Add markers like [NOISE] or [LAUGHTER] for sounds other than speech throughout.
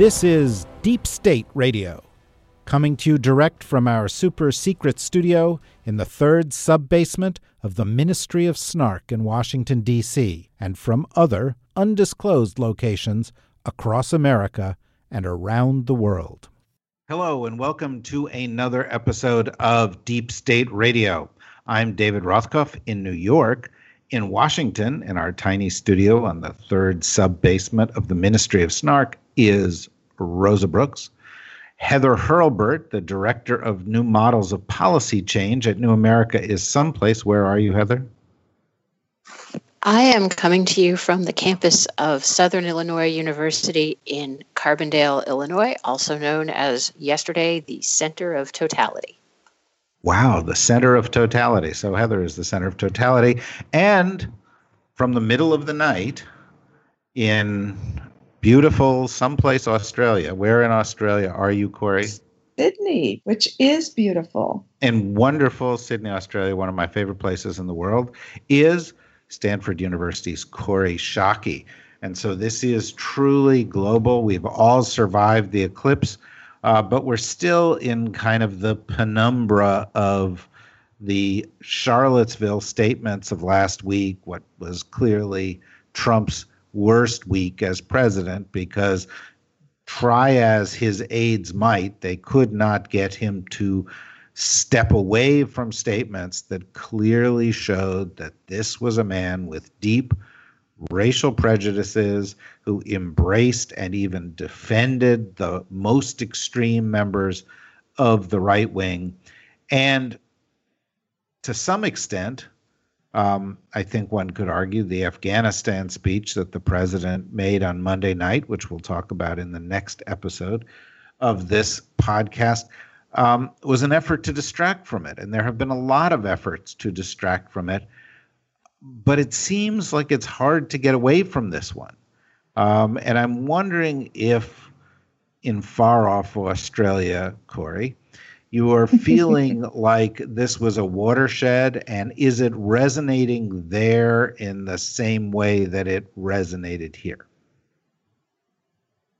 This is Deep State Radio, coming to you direct from our super secret studio in the third sub basement of the Ministry of Snark in Washington, D.C., and from other undisclosed locations across America and around the world. Hello, and welcome to another episode of Deep State Radio. I'm David Rothkopf in New York. In Washington, in our tiny studio on the third sub basement of the Ministry of Snark, is Rosa Brooks. Heather Hurlburt, the director of new models of policy change at New America, is someplace. Where are you, Heather? I am coming to you from the campus of Southern Illinois University in Carbondale, Illinois, also known as yesterday the Center of Totality. Wow, the center of totality. So Heather is the center of totality. And from the middle of the night in beautiful someplace Australia. Where in Australia are you, Kori? Sydney, which is beautiful. And wonderful Sydney, Australia, one of my favorite places in the world, is Stanford University's Kori Schake. And so this is truly global. We've all survived the eclipse, uh, but we're still in kind of the penumbra of the Charlottesville statements of last week, what was clearly Trump's worst week as president because try as his aides might, they could not get him to step away from statements that clearly showed that this was a man with deep racial prejudices who embraced and even defended the most extreme members of the right wing. And to some extent, um, I think one could argue the Afghanistan speech that the president made on Monday night, which we'll talk about in the next episode of this podcast, um, was an effort to distract from it. And there have been a lot of efforts to distract from it. But it seems like it's hard to get away from this one. Um, and I'm wondering if in far off Australia, Kori, you are [LAUGHS] feeling like this was a watershed and is it resonating there in the same way that it resonated here?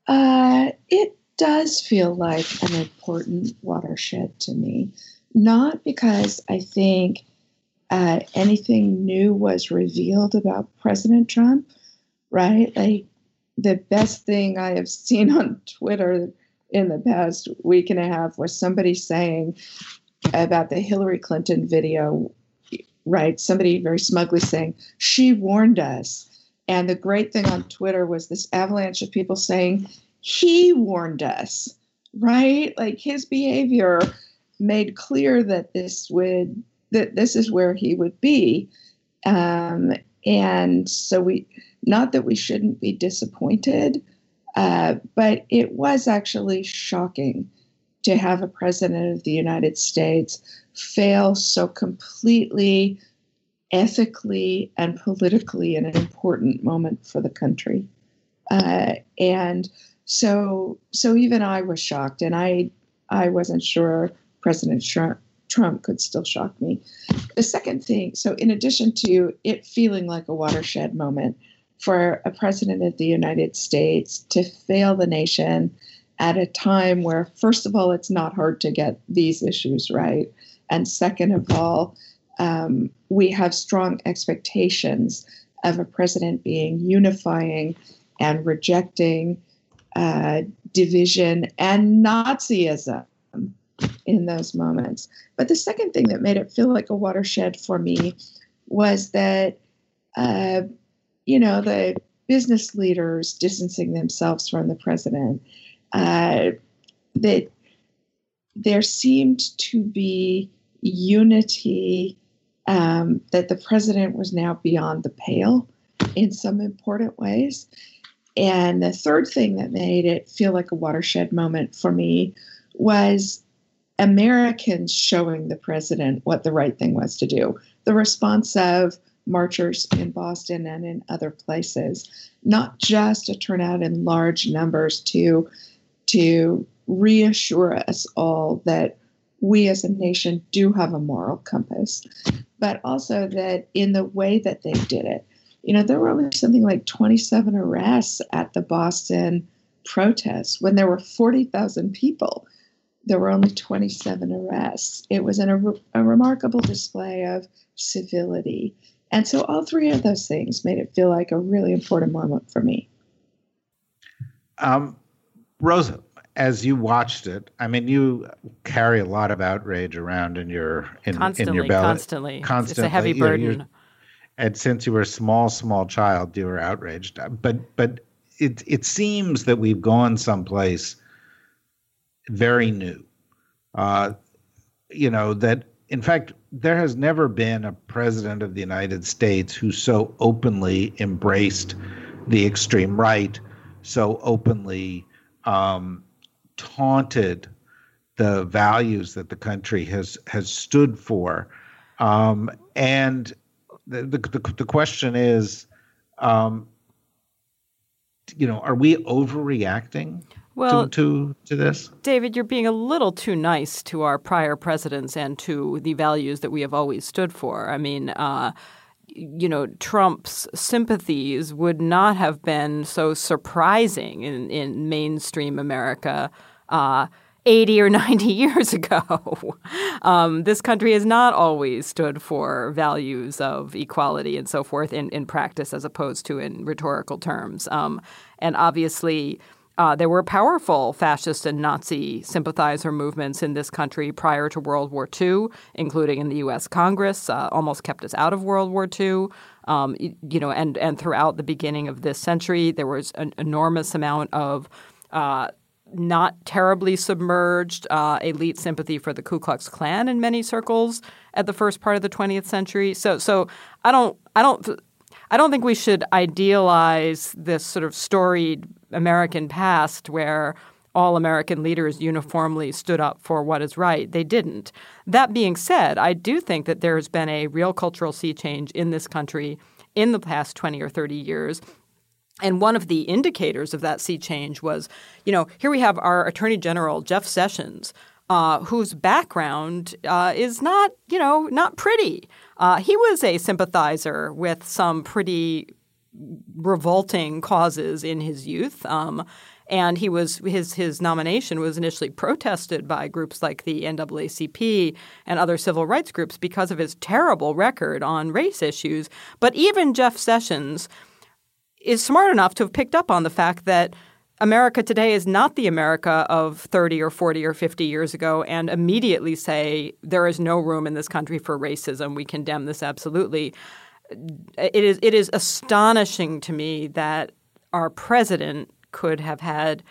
Uh, it does feel like an important watershed to me. Not because i think uh, anything new was revealed about president trump right? Like the best thing i have seen [LAUGHS] on twitter in the past week and a half was somebody saying about the Hillary Clinton video, right? Somebody very smugly saying, she warned us. And the great thing on Twitter was this avalanche of people saying, he warned us, right? Like his behavior made clear that this would, that this is where he would be. Um, and so we, not that we shouldn't be disappointed, uh, but it was actually shocking to have a president of the United States fail so completely, ethically, and politically in an important moment for the country. Uh, and so, so even I was shocked, and I, I wasn't sure President Trump, Trump could still shock me. The second thing, so in addition to it feeling like a watershed moment, for a president of the United States to fail the nation at a time where, first of all, it's not hard to get these issues right. And second of all, um, we have strong expectations of a president being unifying and rejecting uh, division and Nazism in those moments. But the second thing that made it feel like a watershed for me was that uh, you know, the business leaders distancing themselves from the president, uh, that there seemed to be unity um, that the president was now beyond the pale in some important ways. And the third thing that made it feel like a watershed moment for me was Americans showing the president what the right thing was to do. The response of marchers in Boston and in other places, not just a turnout in large numbers to to reassure us all that we as a nation do have a moral compass, but also that in the way that they did it, you know, there were only something like 27 arrests at the Boston protests when there were 40,000 people. There were only 27 arrests. It was an, a, a remarkable display of civility. And so all three of those things made it feel like a really important moment for me. Um, Rosa, as you watched it, I mean, you carry a lot of outrage around in your in, constantly, in your belly. Constantly, constantly. It's a heavy burden. and since you were a small, small child, you were outraged. But but it it seems that we've gone someplace very new. Uh, you know that in fact there has never been a president of the United States who so openly embraced the extreme right, so openly um, taunted the values that the country has has stood for, um, and the, the the question is, um, you know, are we overreacting? Well, to, to to this, David, you're being a little too nice to our prior presidents and to the values that we have always stood for. I mean. Uh, you know, Trump's sympathies would not have been so surprising in, in mainstream America uh, 80 or [LAUGHS] 90 years ago. [LAUGHS] um, this country has not always stood for values of equality and so forth in, in practice as opposed to in rhetorical terms. Um, and obviously, uh, there were powerful fascist and Nazi sympathizer movements in this country prior to World War II, including in the U.S. Congress, uh, almost kept us out of World War II. Um, you know, and and throughout the beginning of this century, there was an enormous amount of uh, not terribly submerged uh, elite sympathy for the Ku Klux Klan in many circles at the first part of the 20th century. So, so I don't, I don't, I don't think we should idealize this sort of storied American past where all American leaders uniformly stood up for what is right. They didn't. That being said, I do think that there has been a real cultural sea change in this country in the past 20 or 30 years. And one of the indicators of that sea change was, you know, here we have our Attorney General, Jeff Sessions, uh, whose background uh, is not, you know, not pretty. Uh, he was a sympathizer with some pretty revolting causes in his youth. Um, and he was his his nomination was initially protested by groups like the NAACP and other civil rights groups because of his terrible record on race issues. But even Jeff Sessions is smart enough to have picked up on the fact that America today is not the America of 30 or 40 or 50 years ago and immediately say there is no room in this country for racism. We condemn this absolutely. It is it is astonishing to me that our president could have had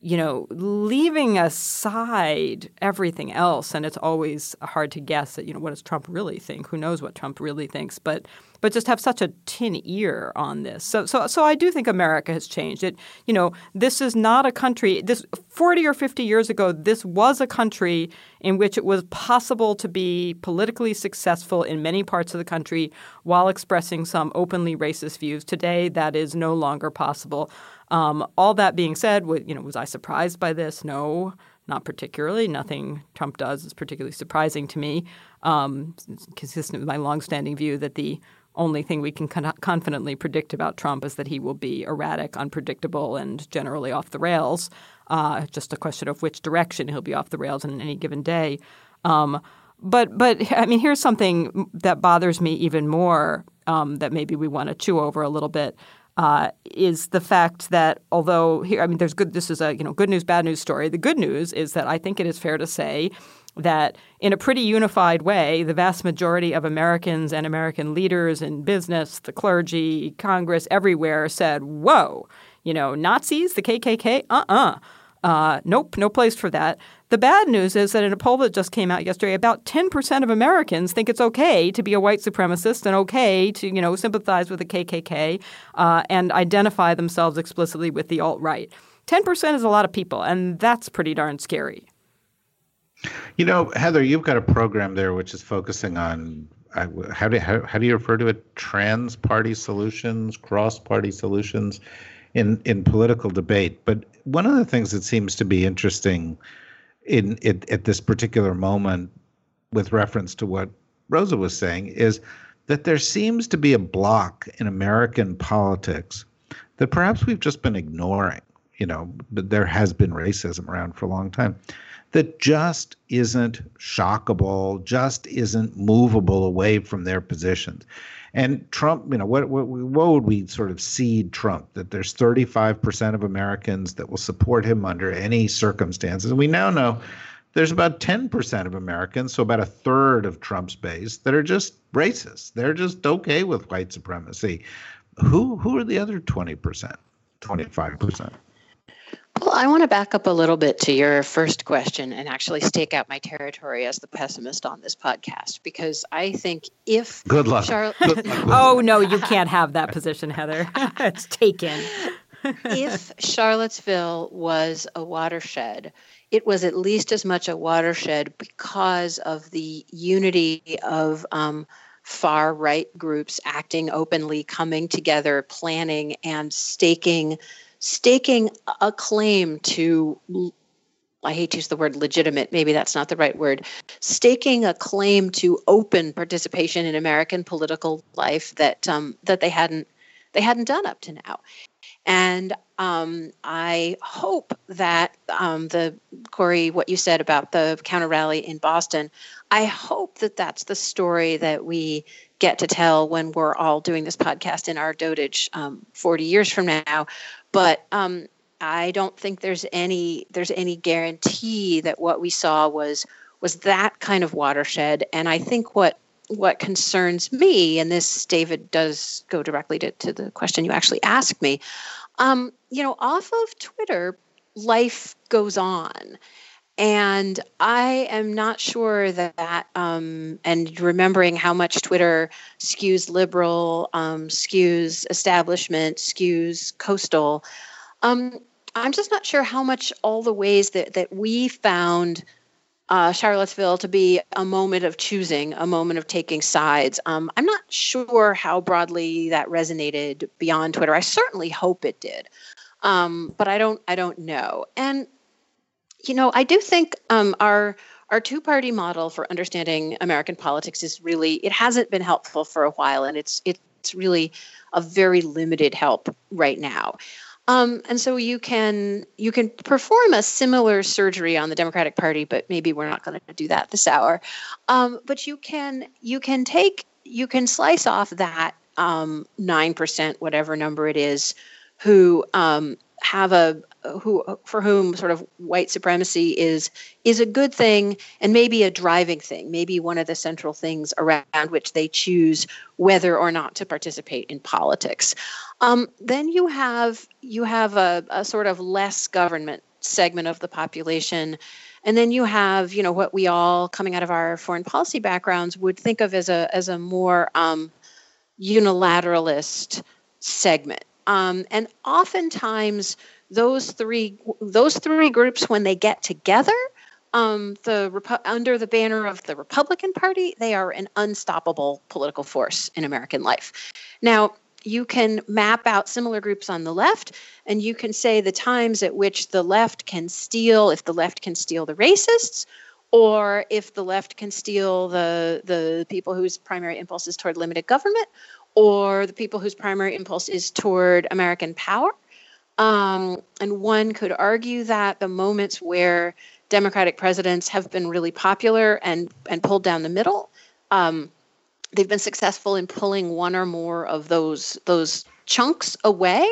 you know, leaving aside everything else, and it's always hard to guess that, you know, what does Trump really think? Who knows what Trump really thinks? But but just have such a tin ear on this. So so so I do think America has changed. It you know, this is not a country this 40 or 50 years ago, this was a country in which it was possible to be politically successful in many parts of the country while expressing some openly racist views. Today that is no longer possible. Um, all that being said, you know, was I surprised by this? No, not particularly. Nothing Trump does is particularly surprising to me. Um, consistent with my longstanding view that the only thing we can con- confidently predict about Trump is that he will be erratic, unpredictable, and generally off the rails. Uh, just a question of which direction he'll be off the rails in any given day. Um, but but I mean, here's something that bothers me even more um, that maybe we want to chew over a little bit uh, is the fact that although here, I mean, there's good. This is a you know good news, bad news story. The good news is that I think it is fair to say that in a pretty unified way, the vast majority of Americans and American leaders in business, the clergy, Congress, everywhere said, "Whoa, you know, Nazis, the KKK, uh-uh." Uh, nope, no place for that. The bad news is that in a poll that just came out yesterday, about 10% of Americans think it's okay to be a white supremacist and okay to, you know, sympathize with the KKK uh, and identify themselves explicitly with the alt right. 10% is a lot of people, and that's pretty darn scary. You know, Heather, you've got a program there which is focusing on how do how, how do you refer to it? Trans party solutions, cross party solutions in in political debate. But one of the things that seems to be interesting in it, at this particular moment, with reference to what Rosa was saying, is that there seems to be a block in American politics that perhaps we've just been ignoring. You know, there has been racism around for a long time that just isn't shockable, just isn't movable away from their positions. And Trump, you know, what, what, what would we sort of cede Trump? That there's 35% of Americans that will support him under any circumstances. And we now know there's about 10% of Americans, so about a third of Trump's base, that are just racist. They're just okay with white supremacy. Who who are the other 20%, 25%? Well, I want to back up a little bit to your first question and actually stake out my territory as the pessimist on this podcast because I think if good luck, Char- good luck [LAUGHS] oh no, you can't have that position, Heather. [LAUGHS] it's taken. [LAUGHS] if Charlottesville was a watershed, it was at least as much a watershed because of the unity of um, far right groups acting openly, coming together, planning, and staking staking a claim to I hate to use the word legitimate, maybe that's not the right word, staking a claim to open participation in American political life that um, that they hadn't they hadn't done up to now. And um, I hope that um, the Kori, what you said about the counter rally in Boston, I hope that that's the story that we get to tell when we're all doing this podcast in our dotage um, 40 years from now, but um, I don't think there's any there's any guarantee that what we saw was was that kind of watershed. And I think what what concerns me, and this David does go directly to, to the question you actually asked me, um, you know, off of Twitter, life goes on. And I am not sure that, um, and remembering how much Twitter skews liberal, um, skews establishment, skews coastal, um, I'm just not sure how much all the ways that, that we found uh, Charlottesville to be a moment of choosing, a moment of taking sides. Um, I'm not sure how broadly that resonated beyond Twitter. I certainly hope it did, um, but I don't. I don't know. And you know, I do think um, our our two party model for understanding American politics is really it hasn't been helpful for a while, and it's it's really a very limited help right now. Um, and so you can you can perform a similar surgery on the Democratic Party, but maybe we're not going to do that this hour. Um, but you can you can take you can slice off that um, nine percent, whatever number it is, who um, have a who for whom sort of white supremacy is is a good thing and maybe a driving thing maybe one of the central things around which they choose whether or not to participate in politics. Um, then you have you have a, a sort of less government segment of the population. And then you have you know what we all coming out of our foreign policy backgrounds would think of as a as a more um, unilateralist segment um, and oftentimes those three those three groups when they get together um, the under the banner of the Republican Party, they are an unstoppable political force in American life. Now, you can map out similar groups on the left, and you can say the times at which the left can steal, if the left can steal the racists, or if the left can steal the the people whose primary impulse is toward limited government, or the people whose primary impulse is toward American power. Um, and one could argue that the moments where Democratic presidents have been really popular and, and pulled down the middle, um, they've been successful in pulling one or more of those those chunks away.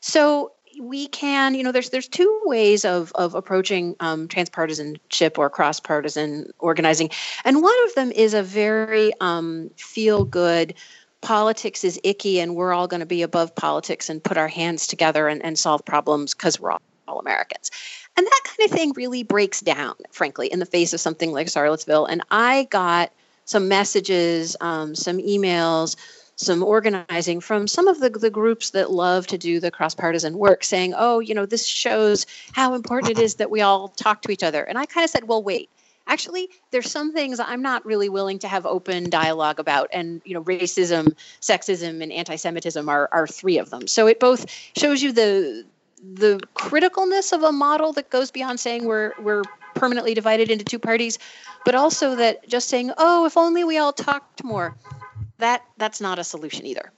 So we can, you know, there's there's two ways of of approaching um, transpartisanship or cross partisan organizing, and one of them is a very um, feel good politics is icky and we're all going to be above politics and put our hands together and, and solve problems because we're all, all Americans. And that kind of thing really breaks down, frankly, in the face of something like Charlottesville. And I got some messages, um, some emails, some organizing from some of the, the groups that love to do the cross partisan work saying, oh, you know, this shows how important it is that we all talk to each other. And I kind of said, well, wait. Actually, there's some things I'm not really willing to have open dialogue about, and you know, racism, sexism, and anti-Semitism are are three of them. So it both shows you the the criticalness of a model that goes beyond saying we're we're permanently divided into two parties, but also that just saying, oh, if only we all talked more, that that's not a solution either.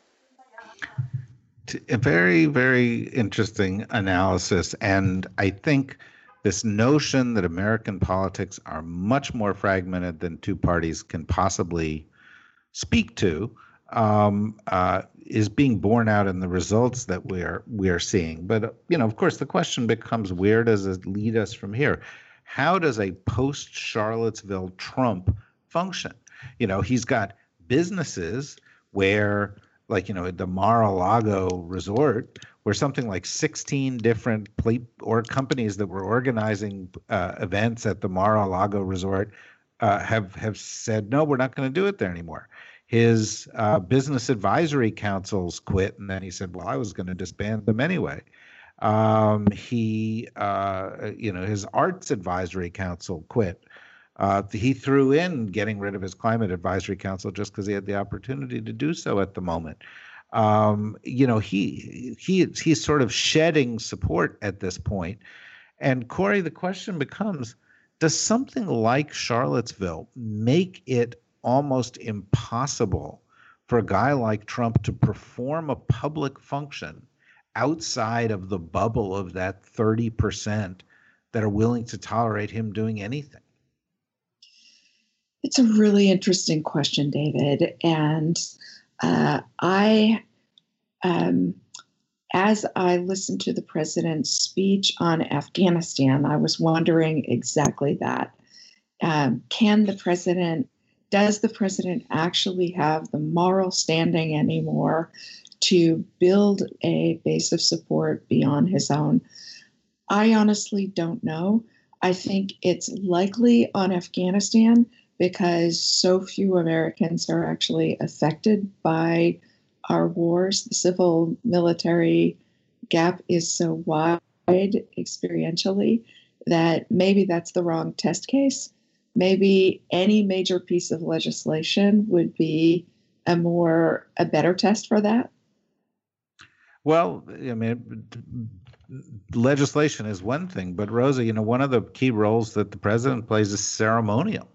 A very very interesting analysis, and I think this notion that American politics are much more fragmented than two parties can possibly speak to um, uh, is being borne out in the results that we are we are seeing. But you know, of course, the question becomes: Where does it lead us from here? How does a post Charlottesville Trump function? You know, he's got businesses where, like you know, the Mar-a-Lago resort, where something like 16 different plate or companies that were organizing uh, events at the Mar-a-Lago resort uh, have have said no, we're not going to do it there anymore. His uh, business advisory councils quit, and then he said, "Well, I was going to disband them anyway." Um, he, uh, you know, his arts advisory council quit. Uh, he threw in getting rid of his climate advisory council just because he had the opportunity to do so at the moment um, you know, he he he's sort of shedding support at this point. And Kori, the question becomes: Does something like Charlottesville make it almost impossible for a guy like Trump to perform a public function outside of the bubble of that thirty percent that are willing to tolerate him doing anything? It's a really interesting question, David, and uh, I, um, as I listened to the president's speech on Afghanistan, I was wondering exactly that. Um, can the president, does the president actually have the moral standing anymore to build a base of support beyond his own? I honestly don't know. I think it's likely on Afghanistan because so few Americans are actually affected by our wars. The civil military gap is so wide experientially that maybe that's the wrong test case. Maybe any major piece of legislation would be a more a better test for that. Well, I mean, legislation is one thing, but Rosa, you know, one of the key roles that the president plays is ceremonial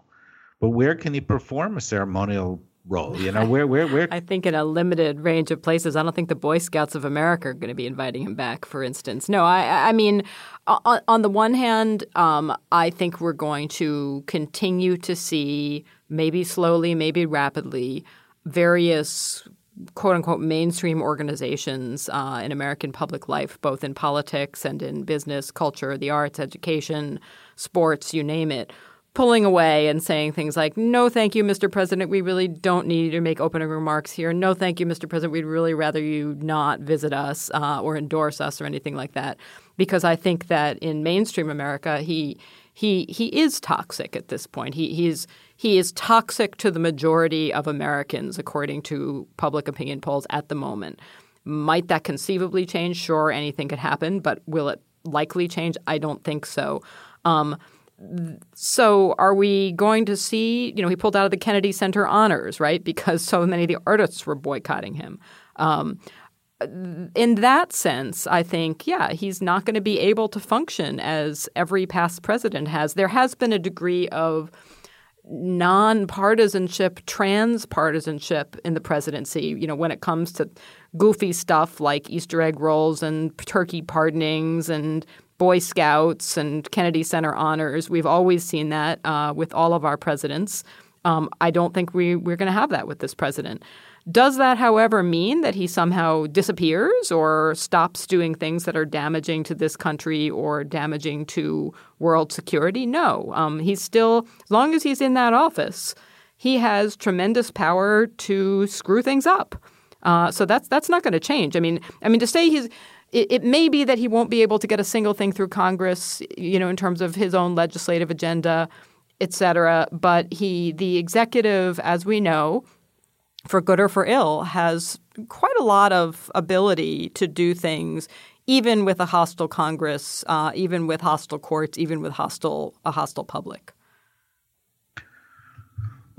but where can he perform a ceremonial role? You know, where, where, where? [LAUGHS] I think in a limited range of places. I don't think the Boy Scouts of America are going to be inviting him back, for instance. No, I, I mean, on, on the one hand, um, I think we're going to continue to see, maybe slowly, maybe rapidly, various quote unquote mainstream organizations uh, in American public life, both in politics and in business, culture, the arts, education, sports, you name it, pulling away and saying things like, no, thank you, Mr. President. We really don't need you to make opening remarks here. No, thank you, Mr. President. We'd really rather you not visit us uh, or endorse us or anything like that. Because I think that in mainstream America, he he he is toxic at this point. He he's he is toxic to the majority of Americans, according to public opinion polls at the moment. Might that conceivably change? Sure, anything could happen, but will it likely change? I don't think so. Um, so are we going to see you know he pulled out of the kennedy center honors right? Because so many of the artists were boycotting him. Um, in that sense i think yeah he's not going to be able to function as every past president has. There has been a degree of non-partisanship trans-partisanship in the presidency you know when it comes to goofy stuff like easter egg rolls and turkey pardonings and Boy Scouts and Kennedy Center honors. We've always seen that uh, with all of our presidents. Um, I don't think we, we're going to have that with this president. Does that, however, mean that he somehow disappears or stops doing things that are damaging to this country or damaging to world security? No. Um, he's still, as long as he's in that office, he has tremendous power to screw things up. Uh, so that's that's not going to change. I mean, I mean to say he's it, it, may be that he won't be able to get a single thing through Congress, you know, in terms of his own legislative agenda, et cetera. But he, the executive, as we know, for good or for ill, has quite a lot of ability to do things, even with a hostile Congress, uh, even with hostile courts, even with hostile a hostile public.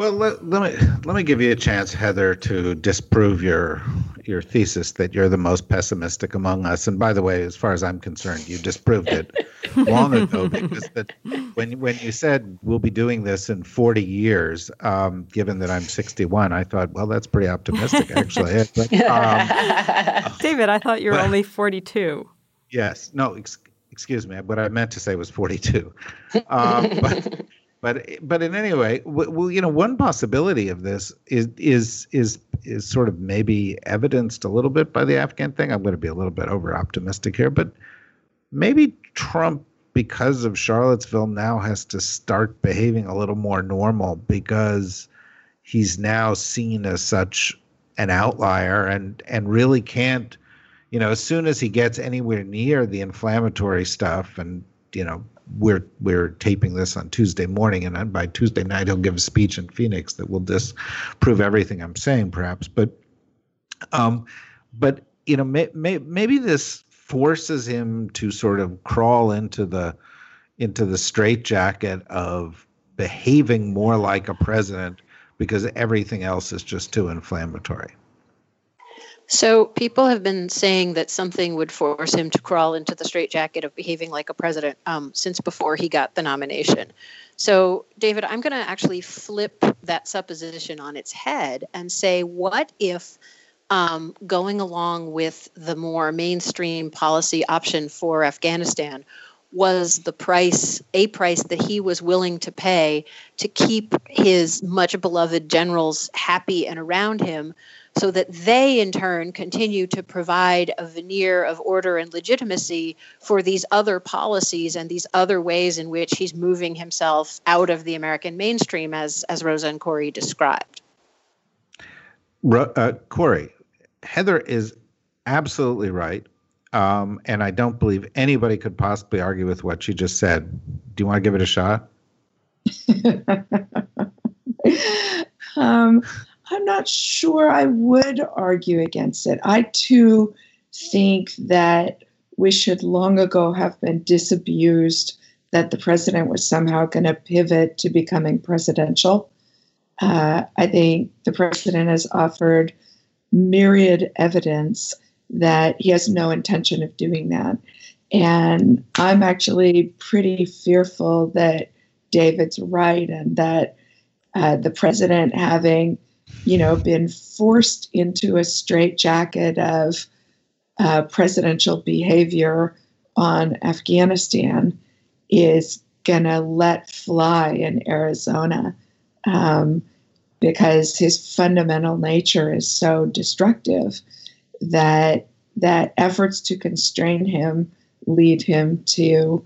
Well, let, let, me let me give you a chance, Heather, to disprove your your thesis that you're the most pessimistic among us. And by the way, as far as I'm concerned, you disproved it [LAUGHS] long ago because that when when you said we'll be doing this in 40 years, um, given that I'm 61, I thought, well, that's pretty optimistic, actually. [LAUGHS] But, um, [LAUGHS] David, I thought you were but, only 42. Yes, no, ex- excuse me. What I meant to say was 42. Um, but but but in any way, well, you know, one possibility of this is is is is sort of maybe evidenced a little bit by the Afghan thing. I'm going to be a little bit over optimistic here, but maybe Trump, because of Charlottesville, now has to start behaving a little more normal because he's now seen as such an outlier and and really can't you know as soon as he gets anywhere near the inflammatory stuff and you know we're we're taping this on Tuesday morning, and by Tuesday night he'll give a speech in Phoenix that will disprove everything I'm saying, perhaps. But, um, but you know, may, may, maybe this forces him to sort of crawl into the into the straitjacket of behaving more like a president because everything else is just too inflammatory. So people have been saying that something would force him to crawl into the straitjacket of behaving like a president um, since before he got the nomination. So, David, I'm going to actually flip that supposition on its head and say, what if um, going along with the more mainstream policy option for Afghanistan was the price, a price that he was willing to pay to keep his much beloved generals happy and around him? So that they in turn continue to provide a veneer of order and legitimacy for these other policies and these other ways in which he's moving himself out of the American mainstream, as, as Rosa and Kori described. Uh, Kori, Heather is absolutely right. Um, and I don't believe anybody could possibly argue with what she just said. Do you want to give it a shot? [LAUGHS] um, I'm not sure I would argue against it. I too think that we should long ago have been disabused that the president was somehow going to pivot to becoming presidential. Uh, I think the president has offered myriad evidence that he has no intention of doing that. And I'm actually pretty fearful that David's right and that uh, the president having you know, been forced into a straitjacket of uh, presidential behavior on Afghanistan is going to let fly in Arizona um, because his fundamental nature is so destructive that that efforts to constrain him lead him to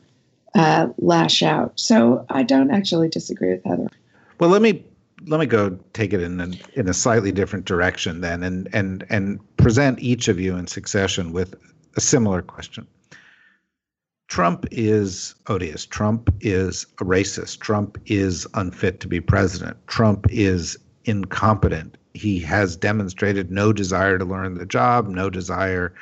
uh, lash out. So I don't actually disagree with Heather. Well, let me let me go take it in in a slightly different direction then, and and and present each of you in succession with a similar question. Trump is odious. Trump is a racist. Trump is unfit to be president. Trump is incompetent. He has demonstrated no desire to learn the job, no desire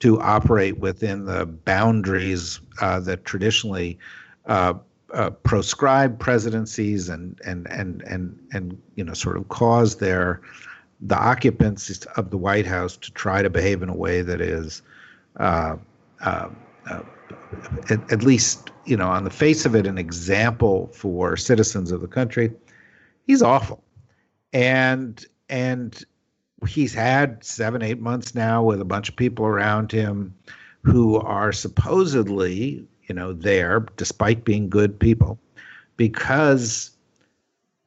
to operate within the boundaries uh, that traditionally uh, uh, proscribe presidencies and and and and and you know sort of cause their the occupants of the White House to try to behave in a way that is uh, uh, uh, at, at, least you know on the face of it an example for citizens of the country. He's awful, and and he's had seven eight months now with a bunch of people around him who are supposedly you know, there despite being good people because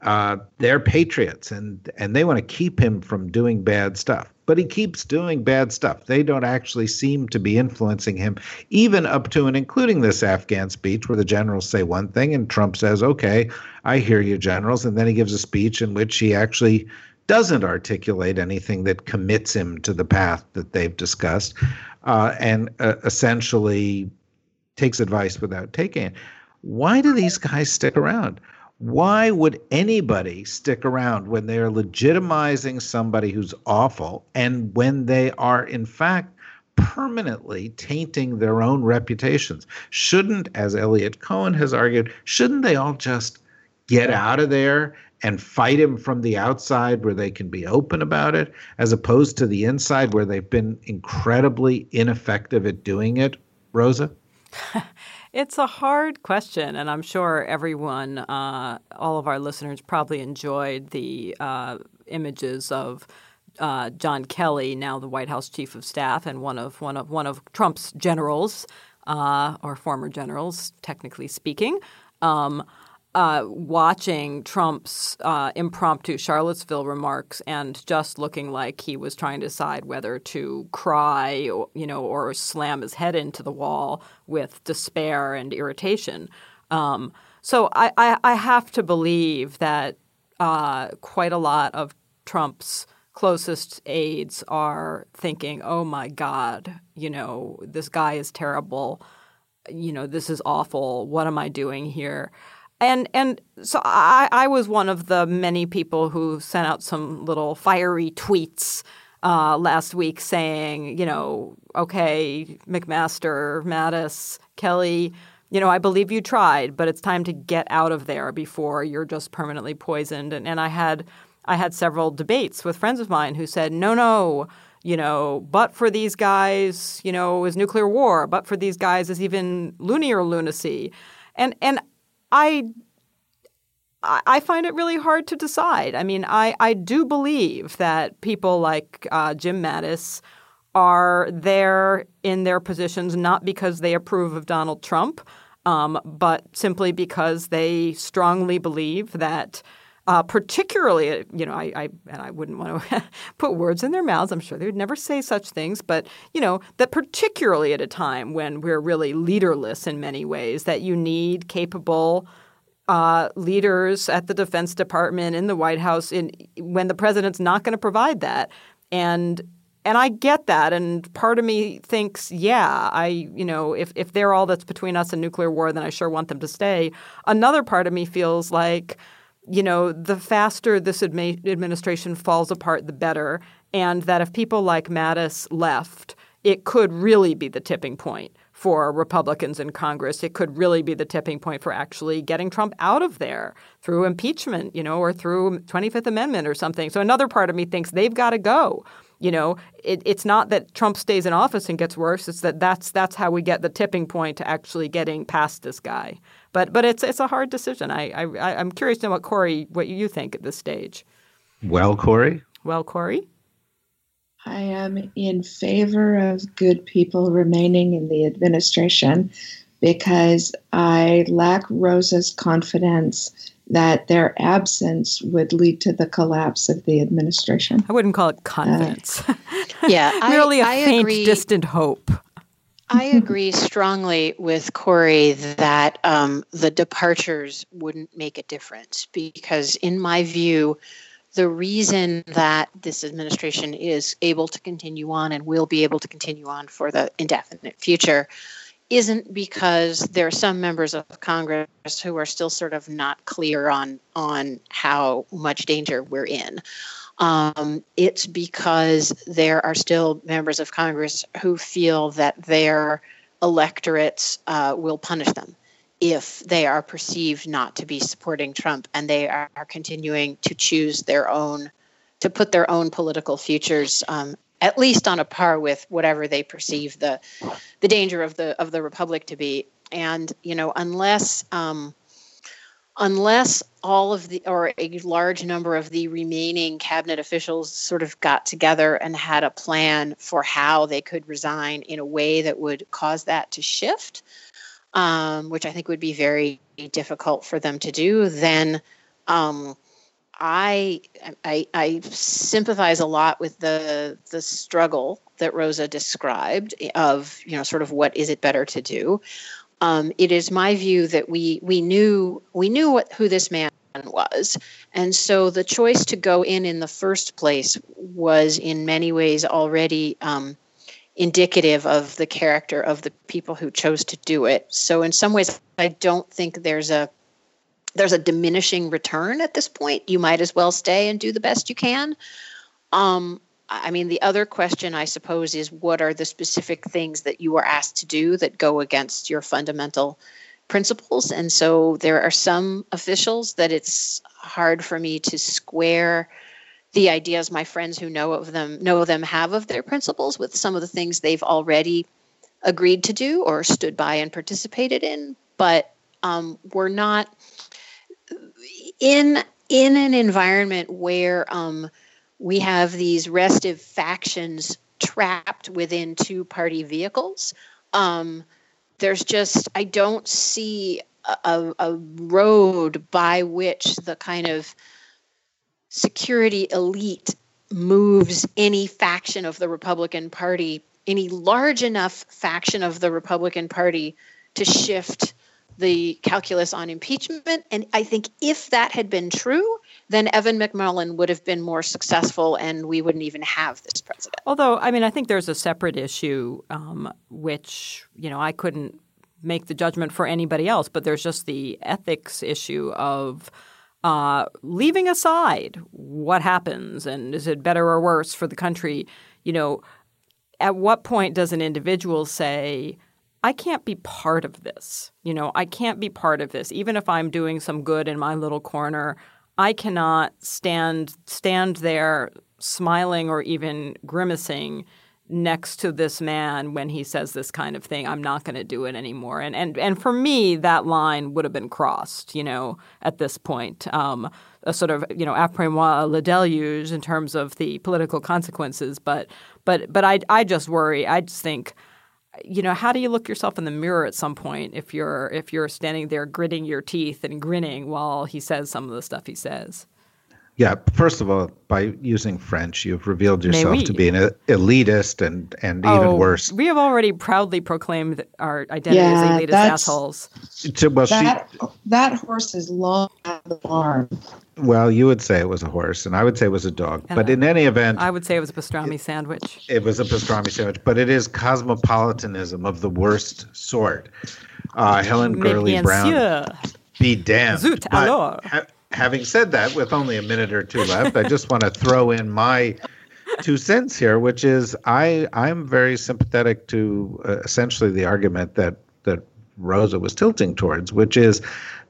uh, they're patriots and and they want to keep him from doing bad stuff. But he keeps doing bad stuff. They don't actually seem to be influencing him, even up to and including this Afghan speech where the generals say one thing and Trump says, "Okay, I hear you, generals," and then he gives a speech in which he actually doesn't articulate anything that commits him to the path that they've discussed, uh, and uh, essentially takes advice without taking it. Why do these guys stick around? Why would anybody stick around when they're legitimizing somebody who's awful and when they are, in fact, permanently tainting their own reputations? Shouldn't, as Eliot Cohen has argued, shouldn't they all just get out of there and fight him from the outside where they can be open about it, as opposed to the inside where they've been incredibly ineffective at doing it, Rosa? [LAUGHS] It's a hard question, and I'm sure everyone, uh, all of our listeners, probably enjoyed the uh, images of uh, John Kelly, now the White House chief of staff, and one of one of one of Trump's generals, uh, or former generals, technically speaking. Um, uh, watching Trump's uh, impromptu Charlottesville remarks and just looking like he was trying to decide whether to cry, or, you know, or slam his head into the wall with despair and irritation. Um, so I, I, I, have to believe that uh, quite a lot of Trump's closest aides are thinking, "Oh my God, you know, this guy is terrible. You know, this is awful. What am I doing here?" And and so I, I was one of the many people who sent out some little fiery tweets uh, last week saying, you know, okay, McMaster, Mattis, Kelly, you know, I believe you tried, but it's time to get out of there before you're just permanently poisoned. And, and I had I had several debates with friends of mine who said, no, no, you know, but for these guys, you know, is nuclear war. But for these guys is even loonier lunacy. And and I I find it really hard to decide. I mean, I, I do believe that people like uh, Jim Mattis are there in their positions not because they approve of Donald Trump, um, but simply because they strongly believe that, uh, particularly, you know, I, I and I wouldn't want to [LAUGHS] put words in their mouths. I'm sure they would never say such things, but you know, that particularly at a time when we're really leaderless in many ways, that you need capable uh, leaders at the Defense Department in the White House in when the president's not going to provide that, and and I get that, and part of me thinks, yeah, I you know if if they're all that's between us and nuclear war, then I sure want them to stay. Another part of me feels like. You know, the faster this admi- administration falls apart, the better. And that if people like Mattis left, it could really be the tipping point for Republicans in Congress. It could really be the tipping point for actually getting Trump out of there through impeachment, you know, or through 25th Amendment or something. So another part of me thinks they've got to go. You know, it, it's not that Trump stays in office and gets worse. It's that that's that's how we get the tipping point to actually getting past this guy. But but it's it's a hard decision. I, I I'm curious to know what Kori what you think at this stage. Well, Kori. Well, Kori. I am in favor of good people remaining in the administration because I lack Rosa's confidence that their absence would lead to the collapse of the administration. I wouldn't call it confidence. Uh, [LAUGHS] yeah, merely I, a faint, agree. distant hope. I agree strongly with Kori that um, the departures wouldn't make a difference because, in my view, the reason that this administration is able to continue on and will be able to continue on for the indefinite future isn't because there are some members of Congress who are still sort of not clear on on how much danger we're in. Um, it's because there are still members of Congress who feel that their electorates uh, will punish them if they are perceived not to be supporting Trump and they are, continuing to choose their own, to put their own political futures um, at least on a par with whatever they perceive the the danger of the of the republic to be. And you know, unless um, unless all of the or a large number of the remaining cabinet officials sort of got together and had a plan for how they could resign in a way that would cause that to shift um, which I think would be very difficult for them to do, then um, I, I, I sympathize a lot with the the struggle that Rosa described of you know sort of what is it better to do. Um, it is my view that we we knew we knew what who this man was. And so the choice to go in in the first place was in many ways already um, indicative of the character of the people who chose to do it. So in some ways, I don't think there's a there's a diminishing return at this point. You might as well stay and do the best you can. Um, I mean, the other question, I suppose, is what are the specific things that you are asked to do that go against your fundamental principles. And so there are some officials that it's hard for me to square the ideas my friends who know of them know them have of their principles with some of the things they've already agreed to do or stood by and participated in. But um, we're not in in an environment where um, we have these restive factions trapped within two party vehicles. Um, there's just I don't see a, a road by which the kind of security elite moves any faction of the Republican Party, any large enough faction of the Republican Party to shift the calculus on impeachment. And I think if that had been true, then Evan McMullin would have been more successful and we wouldn't even have this president. Although, I mean, I think there's a separate issue, um, which, you know, I couldn't make the judgment for anybody else, but there's just the ethics issue of uh, leaving aside what happens and is it better or worse for the country, you know, at what point does an individual say, I can't be part of this? You know, I can't be part of this. Even if I'm doing some good in my little corner, I cannot stand stand there smiling or even grimacing next to this man when he says this kind of thing. I'm not going to do it anymore. And and and for me, that line would have been crossed. You know, at this point, um, a sort of you know après moi le deluge in terms of the political consequences. But but but I I just worry. I just think. You know, how do you look yourself in the mirror at some point if you're if you're standing there gritting your teeth and grinning while he says some of the stuff he says? Yeah, first of all, by using French, you've revealed yourself to be an elitist and, and oh, even worse. We have already proudly proclaimed our identity yeah, as elitist assholes. well, that, she, that horse is long out of the barn. Well, you would say it was a horse, and I would say it was a dog. And but in any event, I would say it was a pastrami it, sandwich. It was a pastrami sandwich, but it is cosmopolitanism of the worst sort. Uh, Helen Gurley Brown. Be damned. Zut, alors. Ha- having said that, with only a minute or two left, I just want to throw in my two cents here, which is I I'm very sympathetic to uh, essentially the argument that that Rosa was tilting towards, which is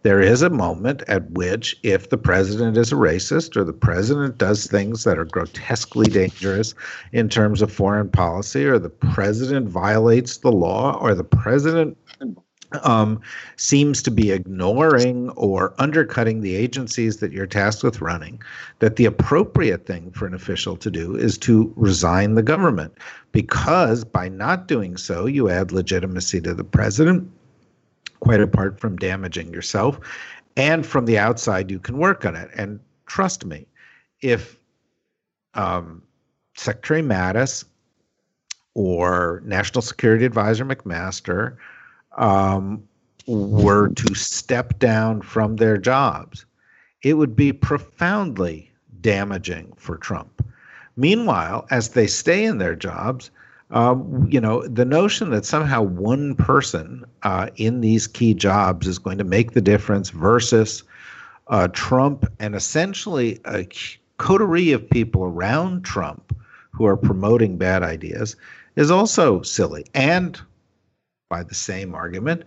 there is a moment at which if the president is a racist or the president does things that are grotesquely dangerous in terms of foreign policy or the president violates the law or the president um, seems to be ignoring or undercutting the agencies that you're tasked with running, that the appropriate thing for an official to do is to resign the government. Because by not doing so, you add legitimacy to the president, quite apart from damaging yourself. And from the outside, you can work on it. And trust me, if um, Secretary Mattis or National Security Advisor McMaster um, were to step down from their jobs, it would be profoundly damaging for Trump. Meanwhile, as they stay in their jobs, um, you know, the notion that somehow one person uh, in these key jobs is going to make the difference versus uh, Trump and essentially a coterie of people around Trump who are promoting bad ideas is also silly and by the same argument,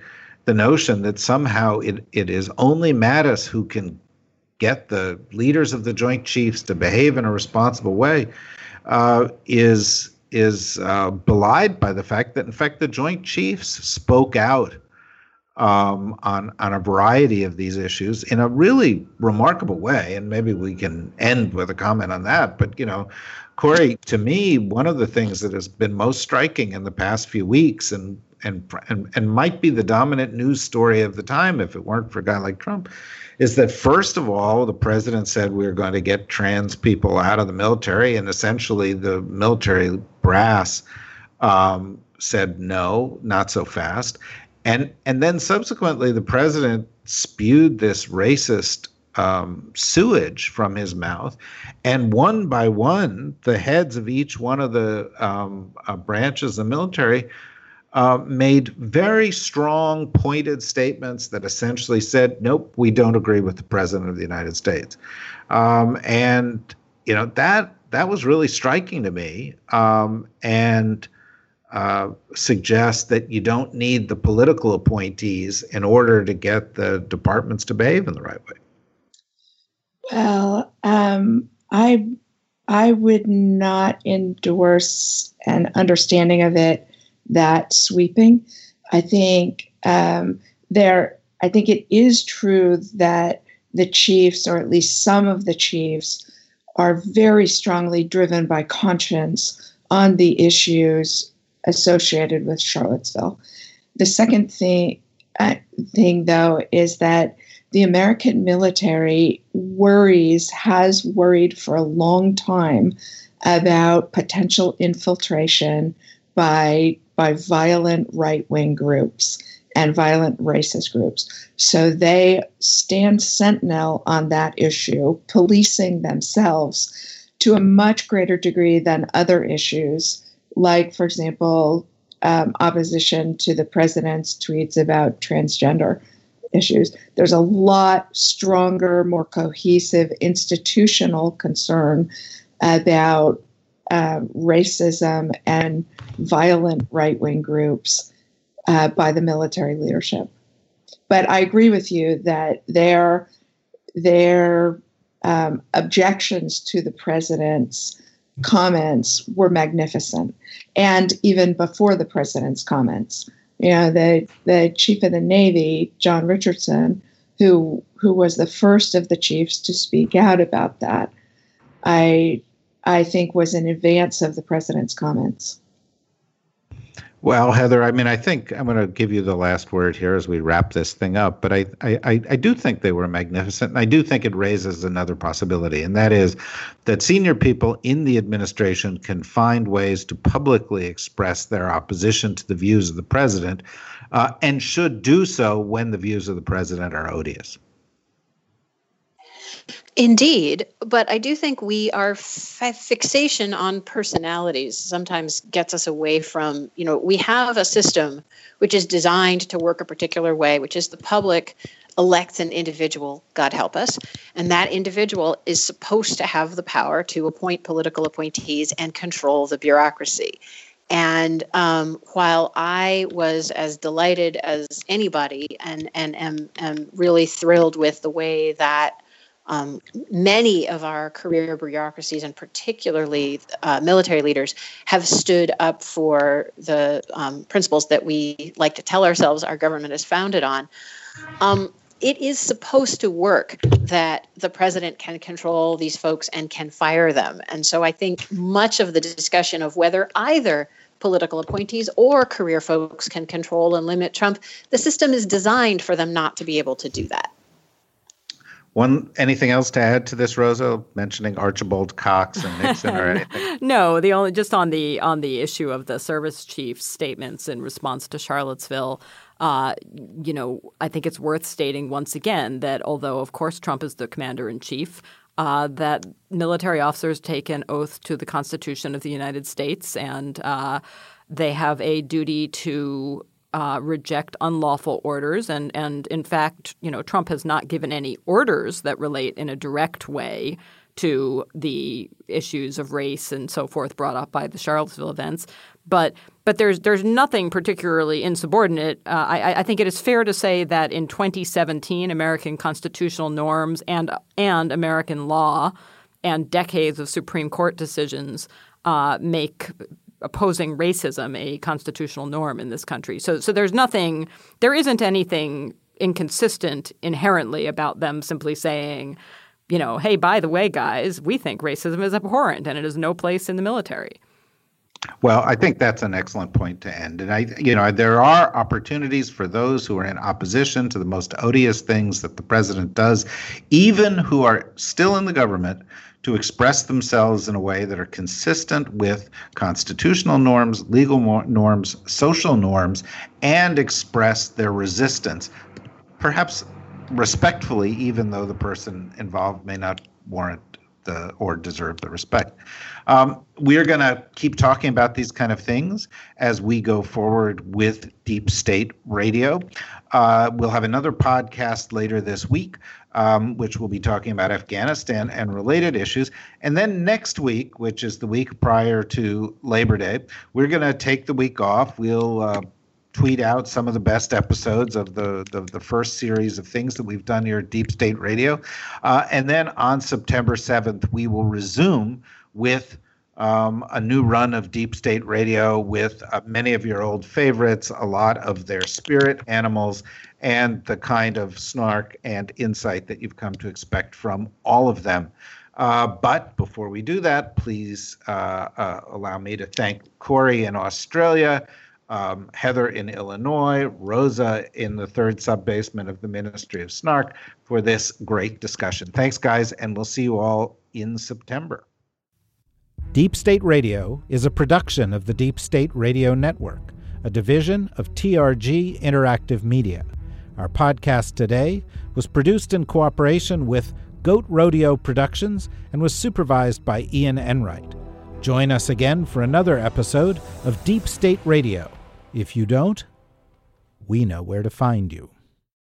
the notion that somehow it, it is only Mattis who can get the leaders of the Joint Chiefs to behave in a responsible way uh, is is uh, belied by the fact that, in fact, the Joint Chiefs spoke out um, on on a variety of these issues in a really remarkable way. And maybe we can end with a comment on that. But you know, Kori, to me, one of the things that has been most striking in the past few weeks, and and, and and might be the dominant news story of the time if it weren't for a guy like Trump, is that first of all, the president said we are going to get trans people out of the military, and essentially the military brass um, said no, not so fast, and and then subsequently the president spewed this racist um, sewage from his mouth. And one by one, the heads of each one of the um, uh, branches of the military uh, made very strong, pointed statements that essentially said, nope, we don't agree with the president of the United States. Um, and, you know, that that was really striking to me. Um, and uh, suggests that you don't need the political appointees in order to get the departments to behave in the right way. Well, um, I I would not endorse an understanding of it that sweeping. I think um, there. I think it is true that the chiefs, or at least some of the chiefs, are very strongly driven by conscience on the issues associated with Charlottesville. The second thing, uh, thing though, is that the American military worries, has worried for a long time about potential infiltration by, by violent right wing groups and violent racist groups. So they stand sentinel on that issue, policing themselves to a much greater degree than other issues like, for example, um, opposition to the president's tweets about transgender issues. There's a lot stronger, more cohesive institutional concern about uh, racism and violent right wing groups uh, by the military leadership. But I agree with you that their, their um, objections to the president's comments were magnificent. And even before the president's comments, you know, the, the chief of the Navy, John Richardson, who who was the first of the chiefs to speak out about that, I I think was in advance of the president's comments. Well, Heather, I mean, I think I'm going to give you the last word here as we wrap this thing up. But I, I, I do think they were magnificent, and I do think it raises another possibility, and that is that senior people in the administration can find ways to publicly express their opposition to the views of the president, uh, and should do so when the views of the president are odious. Indeed, but I do think we our f- fixation on personalities sometimes gets us away from, you know, we have a system which is designed to work a particular way, which is the public elects an individual, God help us, and that individual is supposed to have the power to appoint political appointees and control the bureaucracy. And um, while I was as delighted as anybody and, and am, am really thrilled with the way that um, many of our career bureaucracies, and particularly uh, military leaders, have stood up for the um, principles that we like to tell ourselves our government is founded on. Um, it is supposed to work that the president can control these folks and can fire them. And so I think much of the discussion of whether either political appointees or career folks can control and limit Trump, the system is designed for them not to be able to do that. One anything else to add to this, Rosa? Mentioning Archibald Cox and Nixon or [LAUGHS] anything? no, the only just on the on the issue of the service chief's statements in response to Charlottesville. Uh, you know, I think it's worth stating once again that although, of course, Trump is the commander in chief, uh, that military officers take an oath to the Constitution of the United States, and uh, they have a duty to uh, reject unlawful orders, and and in fact, you know, Trump has not given any orders that relate in a direct way to the issues of race and so forth brought up by the Charlottesville events. But but there's there's nothing particularly insubordinate. Uh, I, I think it is fair to say that in 2017, American constitutional norms and and American law and decades of Supreme Court decisions uh, make opposing racism a constitutional norm in this country. So so there's nothing there isn't anything inconsistent inherently about them simply saying, you know, hey, by the way, guys, we think racism is abhorrent and it has no place in the military. Well, I think that's an excellent point to end. And I, you know, there are opportunities for those who are in opposition to the most odious things that the president does, even who are still in the government, to express themselves in a way that are consistent with constitutional norms, legal norms, social norms, and express their resistance. Perhaps respectfully, even though the person involved may not warrant the or deserve the respect. Um, we are going to keep talking about these kind of things as we go forward with Deep State Radio. Uh, we'll have another podcast later this week, um, which will be talking about Afghanistan and related issues. And then next week, which is the week prior to Labor Day, we're going to take the week off. We'll uh, tweet out some of the best episodes of the, the, the first series of things that we've done here at Deep State Radio. Uh, and then on September 7th, we will resume with um, a new run of Deep State Radio with uh, many of your old favorites, a lot of their spirit animals, and the kind of snark and insight that you've come to expect from all of them. Uh, but before we do that, please uh, uh allow me to thank Kori in Australia um, Heather in Illinois, Rosa in the third sub basement of the Ministry of Snark for this great discussion. Thanks, guys, and we'll see you all in September. Deep State Radio is a production of the Deep State Radio Network, a division of TRG Interactive Media. Our podcast today was produced in cooperation with Goat Rodeo Productions and was supervised by Ian Enright. Join us again for another episode of Deep State Radio if you don't, we know where to find you.